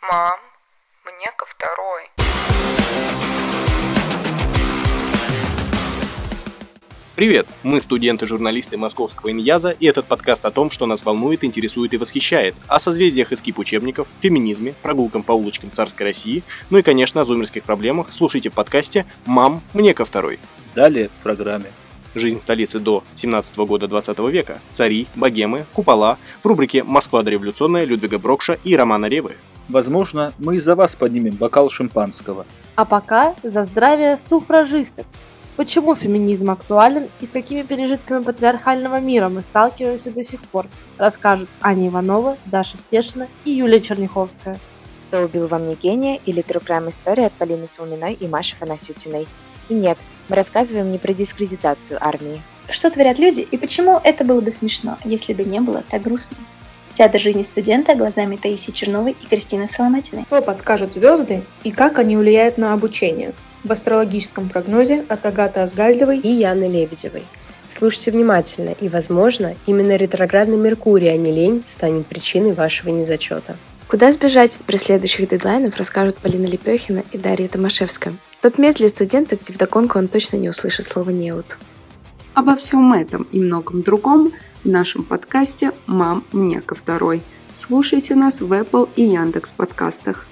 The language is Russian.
Мам, мне ко второй. Привет! Мы студенты-журналисты Московского Иньяза, и этот подкаст о том, что нас волнует, интересует и восхищает. О созвездиях из кип учебников, феминизме, прогулкам по улочкам царской России, ну и, конечно, о зумерских проблемах слушайте в подкасте «Мам, мне ко второй». Далее в программе Жизнь столицы до 17 года 20 века, цари, богемы, купола, в рубрике «Москва дореволюционная» Людвига Брокша и Романа Ревы. Возможно, мы и за вас поднимем бокал шампанского. А пока за здравие суфражисток. Почему феминизм актуален и с какими пережитками патриархального мира мы сталкиваемся до сих пор, расскажут Аня Иванова, Даша Стешина и Юлия Черняховская. Кто убил во мне гения или True Crime история от Полины Соломиной и Маши Фанасютиной. И нет, мы рассказываем не про дискредитацию армии. Что творят люди и почему это было бы смешно, если бы не было так грустно? Театр жизни студента глазами Таисии Черновой и Кристины Соломатиной. Что подскажут звезды и как они влияют на обучение? в астрологическом прогнозе от Агаты Асгальдовой и Яны Лебедевой. Слушайте внимательно, и, возможно, именно ретроградный Меркурий, а не лень, станет причиной вашего незачета. Куда сбежать от преследующих дедлайнов, расскажут Полина Лепехина и Дарья Томашевская. Топ-мест для студента, где вдогонку он точно не услышит слово «неуд». Обо всем этом и многом другом в нашем подкасте «Мам, мне ко второй». Слушайте нас в Apple и Яндекс подкастах.